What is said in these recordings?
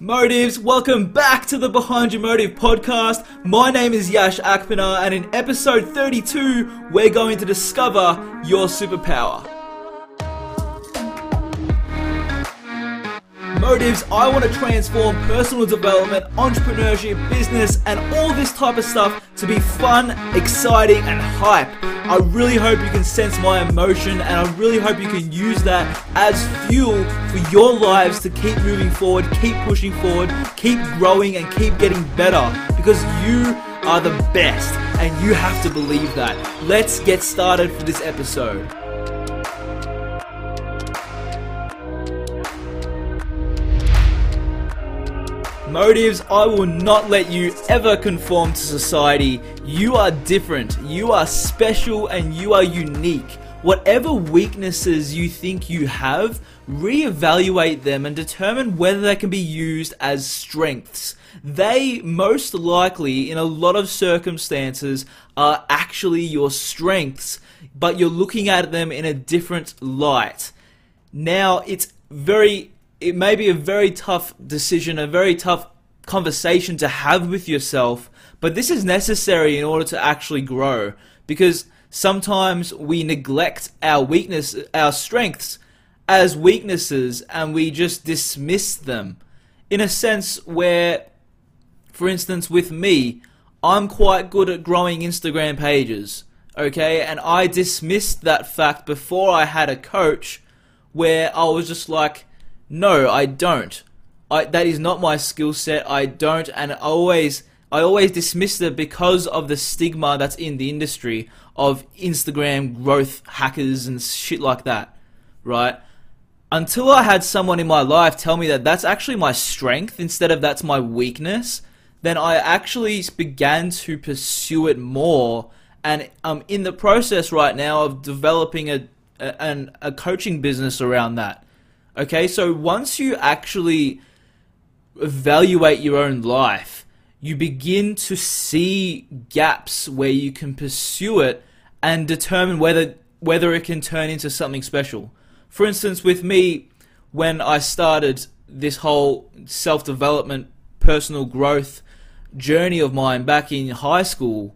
Motives, welcome back to the Behind Your Motive podcast. My name is Yash Akpana, and in episode 32, we're going to discover your superpower. Motives, I want to transform personal development, entrepreneurship, business, and all this type of stuff to be fun, exciting, and hype. I really hope you can sense my emotion, and I really hope you can use that as fuel for your lives to keep moving forward, keep pushing forward, keep growing, and keep getting better because you are the best, and you have to believe that. Let's get started for this episode. Motives, I will not let you ever conform to society. You are different, you are special, and you are unique. Whatever weaknesses you think you have, reevaluate them and determine whether they can be used as strengths. They most likely, in a lot of circumstances, are actually your strengths, but you're looking at them in a different light. Now, it's very it may be a very tough decision, a very tough conversation to have with yourself, but this is necessary in order to actually grow because sometimes we neglect our weakness, our strengths as weaknesses and we just dismiss them in a sense where for instance with me, I'm quite good at growing Instagram pages, okay? And I dismissed that fact before I had a coach where I was just like no, I don't. I, that is not my skill set. I don't, and I always I always dismiss it because of the stigma that's in the industry of Instagram growth hackers and shit like that, right? Until I had someone in my life tell me that that's actually my strength instead of that's my weakness, then I actually began to pursue it more, and I'm in the process right now of developing a, a, a coaching business around that Okay, so once you actually evaluate your own life, you begin to see gaps where you can pursue it and determine whether whether it can turn into something special. For instance, with me, when I started this whole self development, personal growth journey of mine back in high school,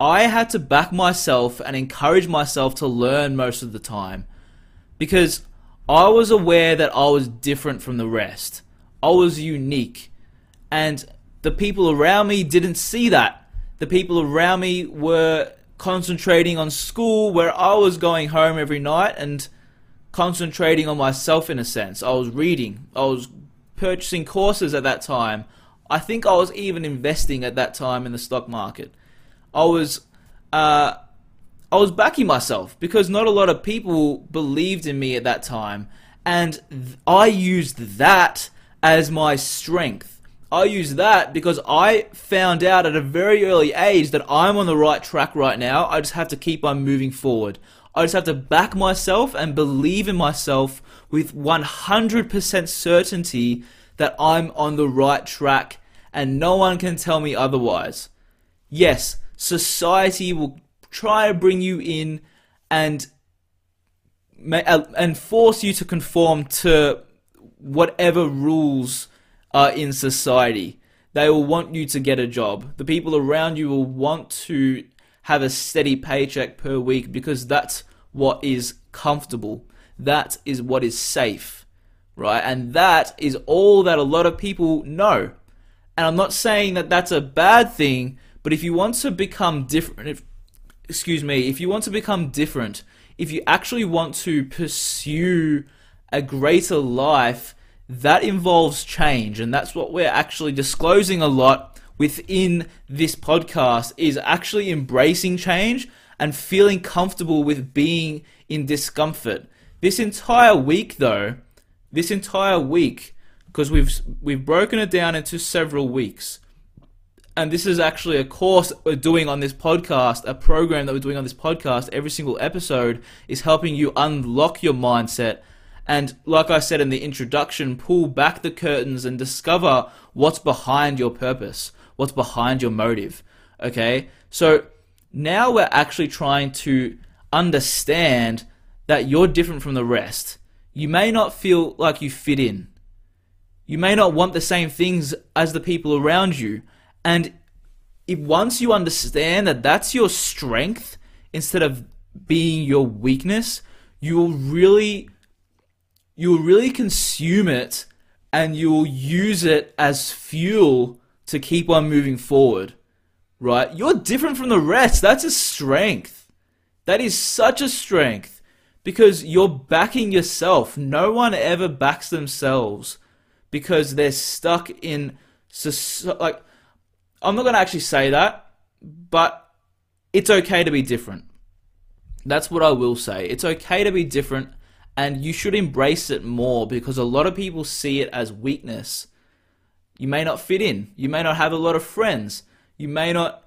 I had to back myself and encourage myself to learn most of the time because I was aware that I was different from the rest. I was unique. And the people around me didn't see that. The people around me were concentrating on school where I was going home every night and concentrating on myself in a sense. I was reading. I was purchasing courses at that time. I think I was even investing at that time in the stock market. I was uh, I was backing myself because not a lot of people believed in me at that time. And th- I used that as my strength. I used that because I found out at a very early age that I'm on the right track right now. I just have to keep on moving forward. I just have to back myself and believe in myself with 100% certainty that I'm on the right track and no one can tell me otherwise. Yes, society will try to bring you in and uh, and force you to conform to whatever rules are in society. They will want you to get a job. The people around you will want to have a steady paycheck per week because that's what is comfortable. That is what is safe, right? And that is all that a lot of people know. And I'm not saying that that's a bad thing, but if you want to become different, if, excuse me, if you want to become different, if you actually want to pursue a greater life, that involves change. And that's what we're actually disclosing a lot within this podcast is actually embracing change and feeling comfortable with being in discomfort. This entire week though, this entire week, because we've we've broken it down into several weeks and this is actually a course we're doing on this podcast, a program that we're doing on this podcast. Every single episode is helping you unlock your mindset. And like I said in the introduction, pull back the curtains and discover what's behind your purpose, what's behind your motive. Okay? So now we're actually trying to understand that you're different from the rest. You may not feel like you fit in. You may not want the same things as the people around you. And if once you understand that that's your strength instead of being your weakness, you will really you will really consume it and you will use it as fuel to keep on moving forward. Right? You're different from the rest. That's a strength. That is such a strength because you're backing yourself. No one ever backs themselves because they're stuck in like I'm not going to actually say that, but it's okay to be different. That's what I will say. It's okay to be different and you should embrace it more because a lot of people see it as weakness. You may not fit in. You may not have a lot of friends. You may not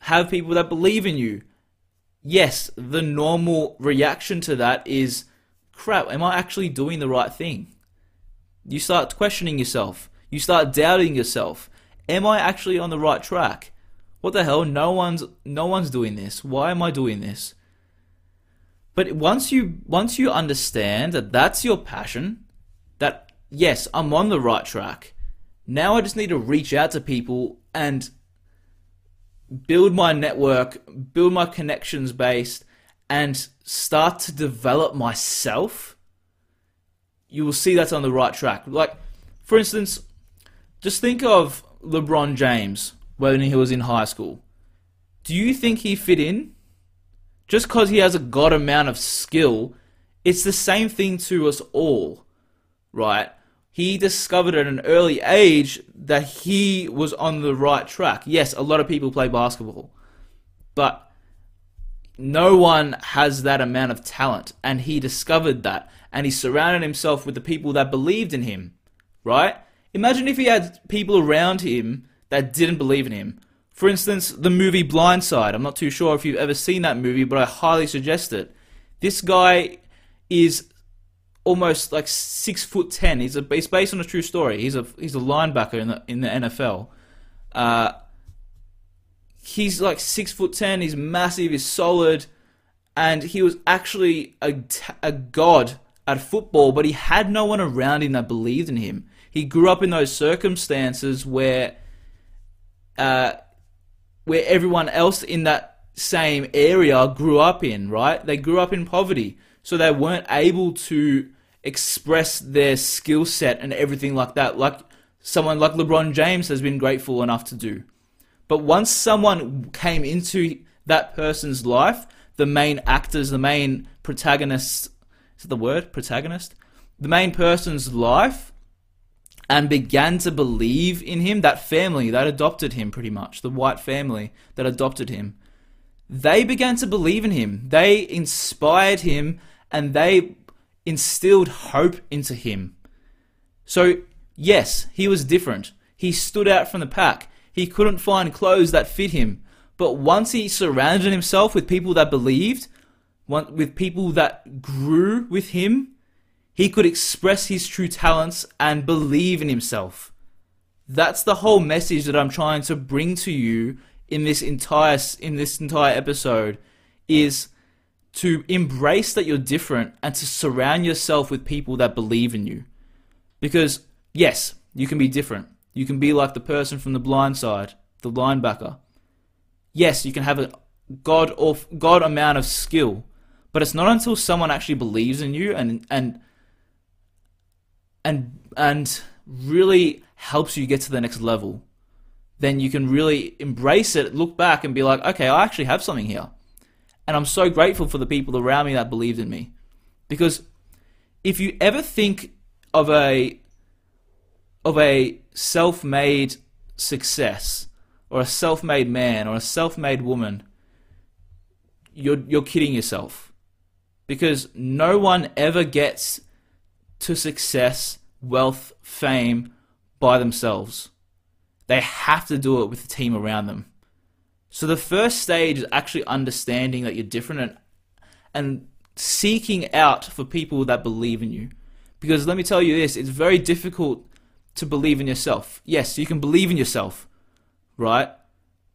have people that believe in you. Yes, the normal reaction to that is crap, am I actually doing the right thing? You start questioning yourself. You start doubting yourself. Am I actually on the right track? What the hell? No one's no one's doing this. Why am I doing this? But once you once you understand that that's your passion, that yes, I'm on the right track. Now I just need to reach out to people and build my network, build my connections based and start to develop myself you will see that's on the right track. Like, for instance, just think of LeBron James when he was in high school. Do you think he fit in? Just because he has a god amount of skill, it's the same thing to us all, right? He discovered at an early age that he was on the right track. Yes, a lot of people play basketball, but no one has that amount of talent, and he discovered that and he surrounded himself with the people that believed in him, right? Imagine if he had people around him that didn't believe in him. For instance, the movie Blindside. I'm not too sure if you've ever seen that movie, but I highly suggest it. This guy is almost like six foot ten. He's a he's based on a true story. He's a he's a linebacker in the in the NFL. Uh, he's like six foot ten. He's massive. He's solid, and he was actually a a god at football, but he had no one around him that believed in him. He grew up in those circumstances where, uh, where everyone else in that same area grew up in. Right? They grew up in poverty, so they weren't able to express their skill set and everything like that, like someone like LeBron James has been grateful enough to do. But once someone came into that person's life, the main actors, the main protagonists is the word protagonist? The main person's life and began to believe in him, that family that adopted him pretty much, the white family that adopted him, they began to believe in him. They inspired him and they instilled hope into him. So, yes, he was different. He stood out from the pack. He couldn't find clothes that fit him. But once he surrounded himself with people that believed, with people that grew with him, he could express his true talents and believe in himself. That's the whole message that I'm trying to bring to you in this entire in this entire episode is to embrace that you're different and to surround yourself with people that believe in you. Because yes, you can be different. You can be like the person from the blind side, the linebacker. Yes, you can have a god or god amount of skill, but it's not until someone actually believes in you and and and and really helps you get to the next level, then you can really embrace it, look back and be like, okay, I actually have something here. And I'm so grateful for the people around me that believed in me. Because if you ever think of a of a self-made success or a self-made man or a self-made woman, you're you're kidding yourself because no one ever gets to success, wealth, fame by themselves. They have to do it with a team around them. So the first stage is actually understanding that you're different and, and seeking out for people that believe in you. Because let me tell you this, it's very difficult to believe in yourself. Yes, you can believe in yourself, right?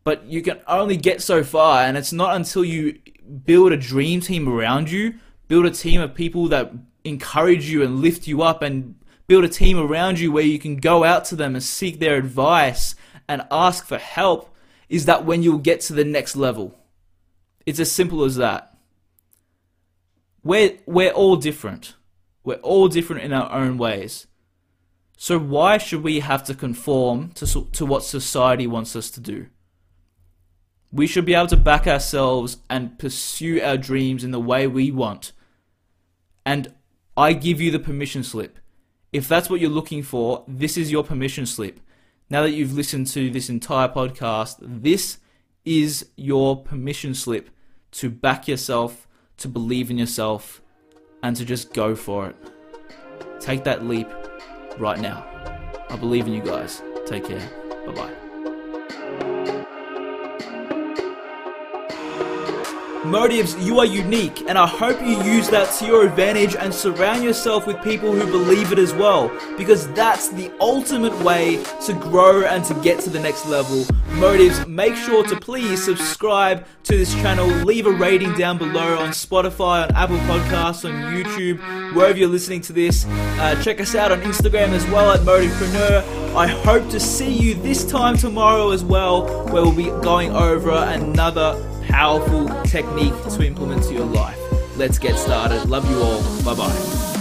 But you can only get so far, and it's not until you build a dream team around you build a team of people that encourage you and lift you up and build a team around you where you can go out to them and seek their advice and ask for help is that when you'll get to the next level. It's as simple as that. We're, we're all different. We're all different in our own ways. So why should we have to conform to, to what society wants us to do? We should be able to back ourselves and pursue our dreams in the way we want. And I give you the permission slip. If that's what you're looking for, this is your permission slip. Now that you've listened to this entire podcast, this is your permission slip to back yourself, to believe in yourself, and to just go for it. Take that leap right now. I believe in you guys. Take care. Bye bye. Motives, you are unique, and I hope you use that to your advantage and surround yourself with people who believe it as well, because that's the ultimate way to grow and to get to the next level. Motives, make sure to please subscribe to this channel, leave a rating down below on Spotify, on Apple Podcasts, on YouTube, wherever you're listening to this. Uh, check us out on Instagram as well at Motivepreneur. I hope to see you this time tomorrow as well, where we'll be going over another powerful technique to implement to your life. Let's get started. Love you all. Bye bye.